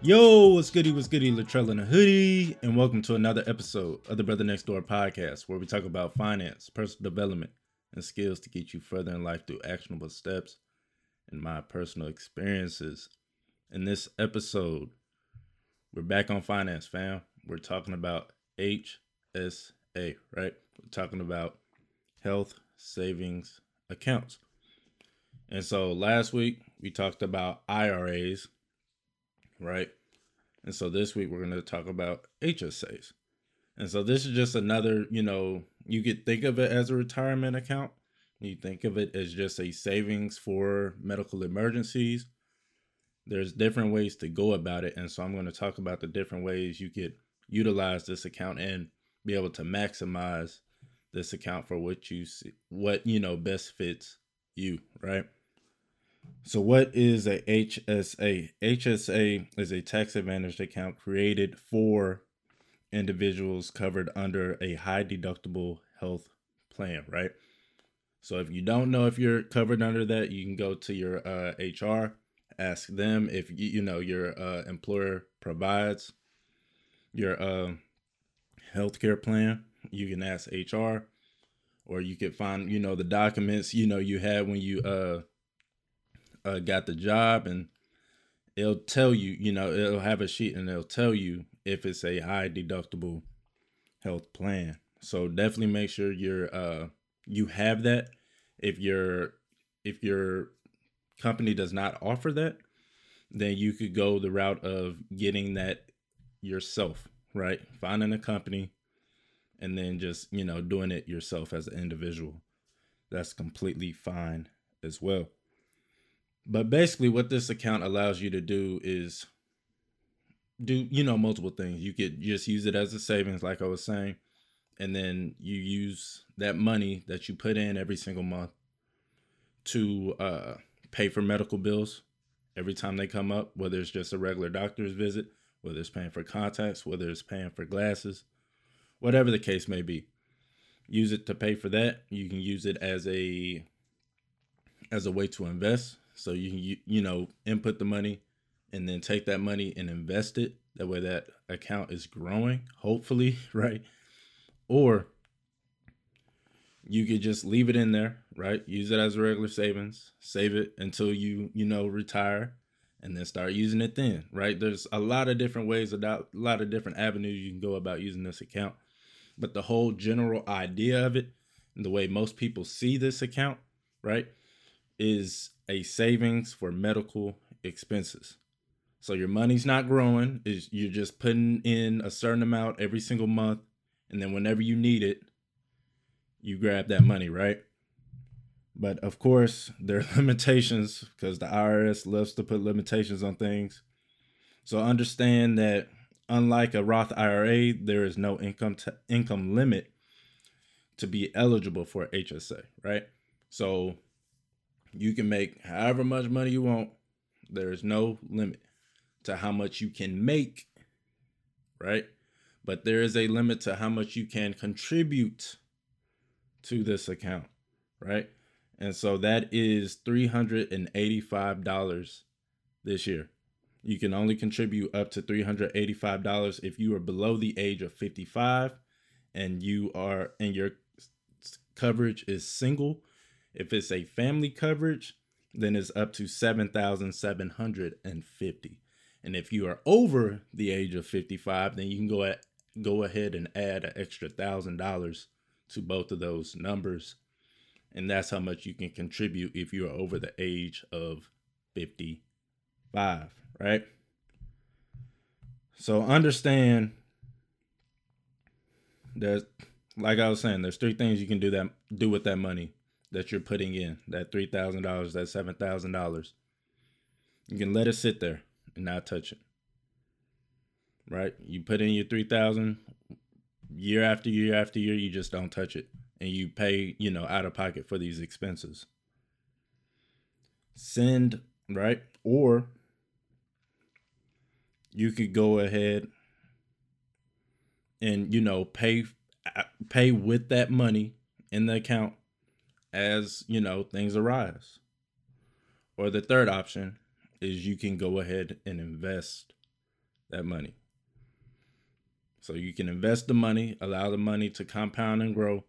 Yo, what's goody, what's goody, Latrell in a hoodie, and welcome to another episode of the Brother Next Door podcast, where we talk about finance, personal development, and skills to get you further in life through actionable steps and my personal experiences. In this episode, we're back on finance, fam. We're talking about HSA, right? We're talking about health savings accounts. And so last week we talked about IRAs, right? And so this week we're going to talk about HSAs. And so this is just another, you know, you could think of it as a retirement account. You think of it as just a savings for medical emergencies. There's different ways to go about it. And so I'm going to talk about the different ways you could utilize this account and be able to maximize this account for what you see, what, you know, best fits you, right? So, what is a HSA? HSA is a tax advantaged account created for individuals covered under a high deductible health plan, right? So, if you don't know if you're covered under that, you can go to your uh, HR, ask them if you, you know your uh, employer provides your uh, healthcare plan. You can ask HR, or you can find you know the documents you know you had when you uh uh, got the job and it'll tell you, you know, it'll have a sheet and it'll tell you if it's a high deductible health plan. So definitely make sure you're uh you have that. If your if your company does not offer that, then you could go the route of getting that yourself, right? Finding a company and then just, you know, doing it yourself as an individual. That's completely fine as well. But basically, what this account allows you to do is do, you know, multiple things. You could just use it as a savings, like I was saying, and then you use that money that you put in every single month to uh, pay for medical bills every time they come up, whether it's just a regular doctor's visit, whether it's paying for contacts, whether it's paying for glasses, whatever the case may be. Use it to pay for that. You can use it as a as a way to invest. So you can you, you know input the money and then take that money and invest it. That way that account is growing, hopefully, right? Or you could just leave it in there, right? Use it as a regular savings, save it until you, you know, retire and then start using it then, right? There's a lot of different ways, a lot of different avenues you can go about using this account. But the whole general idea of it and the way most people see this account, right, is a savings for medical expenses. So your money's not growing, is you're just putting in a certain amount every single month and then whenever you need it, you grab that money, right? But of course, there are limitations because the IRS loves to put limitations on things. So understand that unlike a Roth IRA, there is no income t- income limit to be eligible for HSA, right? So you can make however much money you want. There is no limit to how much you can make, right? But there is a limit to how much you can contribute to this account, right? And so that is $385 this year. You can only contribute up to $385 if you are below the age of 55 and you are and your coverage is single if it's a family coverage, then it's up to 7,750. And if you are over the age of 55, then you can go at, go ahead and add an extra $1,000 to both of those numbers. And that's how much you can contribute if you are over the age of 55, right? So understand that like I was saying, there's three things you can do that do with that money that you're putting in that three thousand dollars, that seven thousand dollars. You can let it sit there and not touch it. Right? You put in your three thousand year after year after year, you just don't touch it. And you pay, you know, out of pocket for these expenses. Send, right? Or you could go ahead and you know pay uh, pay with that money in the account as you know things arise or the third option is you can go ahead and invest that money. So you can invest the money, allow the money to compound and grow,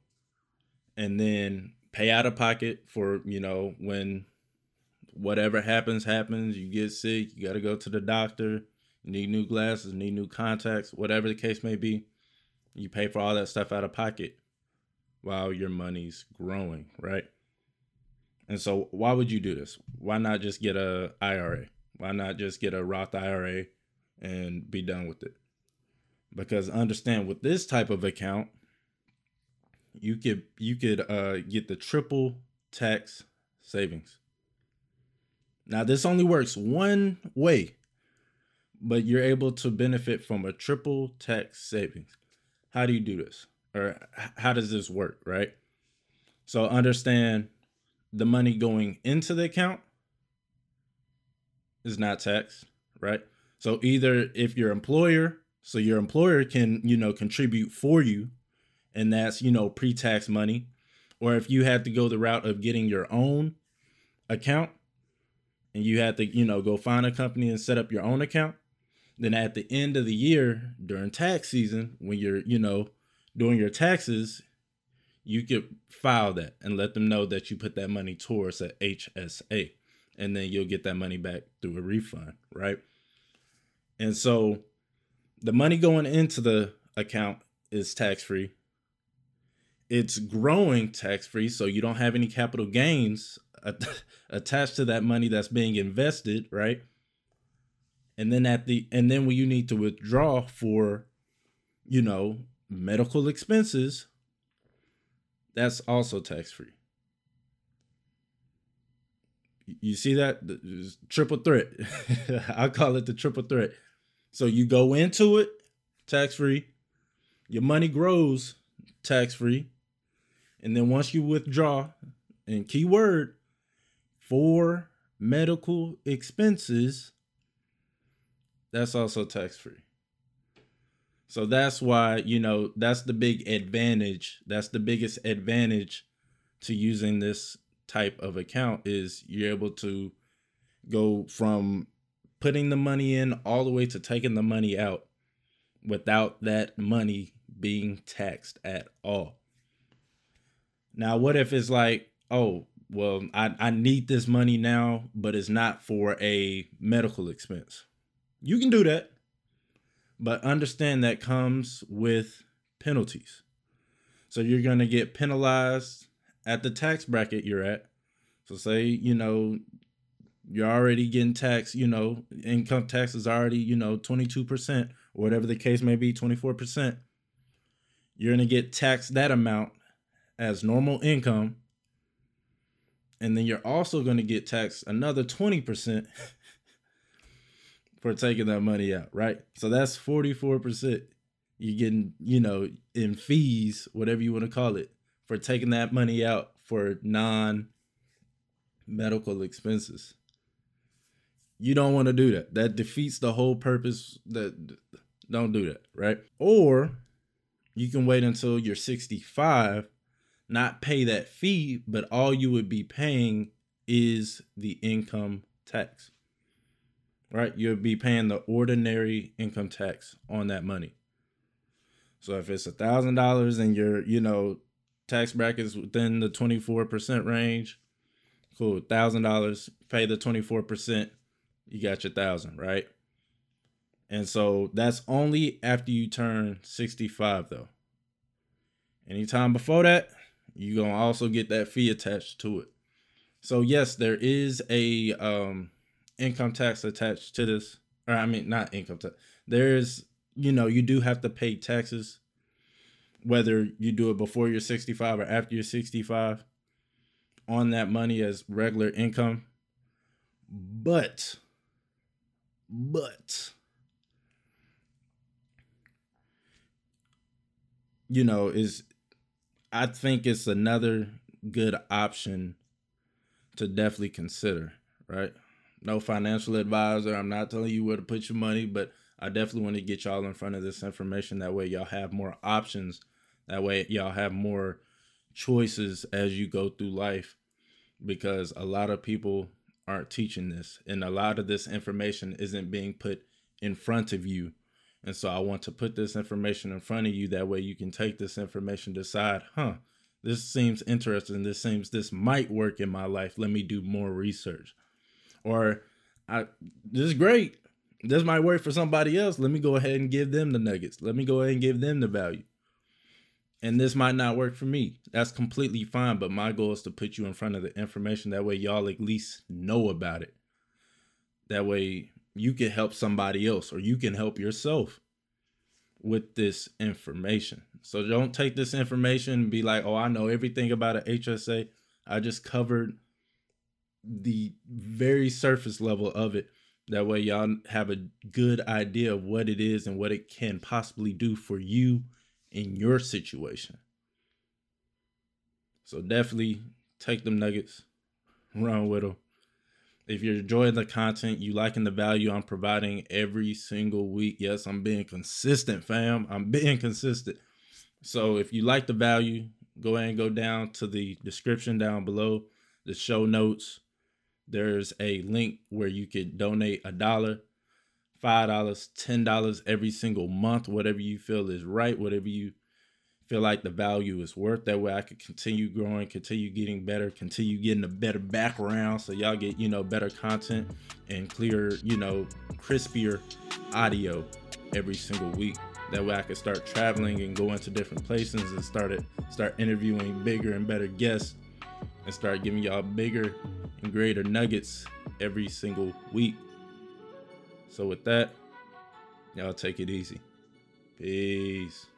and then pay out of pocket for, you know, when whatever happens, happens. You get sick, you got to go to the doctor, need new glasses, need new contacts, whatever the case may be. You pay for all that stuff out of pocket while your money's growing, right? And so why would you do this? Why not just get a IRA? Why not just get a Roth IRA and be done with it? Because understand with this type of account, you could you could uh, get the triple tax savings. Now this only works one way, but you're able to benefit from a triple tax savings. How do you do this? Or how does this work, right? So understand the money going into the account is not taxed, right? So either if your employer, so your employer can, you know, contribute for you and that's, you know, pre-tax money, or if you had to go the route of getting your own account and you had to, you know, go find a company and set up your own account, then at the end of the year during tax season when you're, you know, doing your taxes, you could file that and let them know that you put that money towards a HSA and then you'll get that money back through a refund, right? And so the money going into the account is tax free. It's growing tax free, so you don't have any capital gains attached to that money that's being invested, right? And then at the and then when you need to withdraw for, you know, medical expenses, that's also tax free. You see that? triple threat. I call it the triple threat. So you go into it tax free, your money grows tax free, and then once you withdraw, and keyword for medical expenses, that's also tax free. So that's why, you know, that's the big advantage. That's the biggest advantage to using this type of account is you're able to go from putting the money in all the way to taking the money out without that money being taxed at all. Now, what if it's like, oh, well, I, I need this money now, but it's not for a medical expense? You can do that but understand that comes with penalties. So you're going to get penalized at the tax bracket you're at. So say, you know, you're already getting taxed, you know, income tax is already, you know, 22% or whatever the case may be, 24%. You're going to get taxed that amount as normal income. And then you're also going to get taxed another 20% for taking that money out, right? So that's 44% you're getting, you know, in fees, whatever you want to call it, for taking that money out for non medical expenses. You don't want to do that. That defeats the whole purpose. That don't do that, right? Or you can wait until you're 65, not pay that fee, but all you would be paying is the income tax right? You'll be paying the ordinary income tax on that money. So if it's a thousand dollars and your, you know, tax brackets within the 24% range, cool. Thousand dollars, pay the 24%, you got your thousand, right? And so that's only after you turn 65 though. Anytime before that, you're gonna also get that fee attached to it. So yes, there is a um income tax attached to this, or I mean, not income tax. There's, you know, you do have to pay taxes, whether you do it before you're 65 or after you're 65, on that money as regular income. But, but, you know, is I think it's another good option to definitely consider, right? No financial advisor. I'm not telling you where to put your money, but I definitely want to get y'all in front of this information. That way, y'all have more options. That way, y'all have more choices as you go through life because a lot of people aren't teaching this, and a lot of this information isn't being put in front of you And so I want to put this information in front of you. That way you can take this information, decide, huh, this seems interesting. This seems this might work in my life. Let me do more research. Or I this is great. This might work for somebody else. Let me go ahead and give them the nuggets. Let me go ahead and give them the value. And this might not work for me. That's completely fine. But my goal is to put you in front of the information. That way y'all at least know about it. That way you can help somebody else or you can help yourself with this information. So don't take this information and be like, oh, I know everything about an HSA. I just covered the very surface level of it. That way, y'all have a good idea of what it is and what it can possibly do for you in your situation. So definitely take them nuggets, run with them. If you're enjoying the content, you liking the value I'm providing every single week. Yes, I'm being consistent, fam. I'm being consistent. So if you like the value, go ahead and go down to the description down below, the show notes. There's a link where you could donate a dollar, five dollars, ten dollars every single month, whatever you feel is right, whatever you feel like the value is worth. That way I could continue growing, continue getting better, continue getting a better background so y'all get, you know, better content and clear, you know, crispier audio every single week. That way I could start traveling and go into different places and start it, start interviewing bigger and better guests and start giving y'all bigger and greater nuggets every single week. So with that, y'all take it easy. Peace.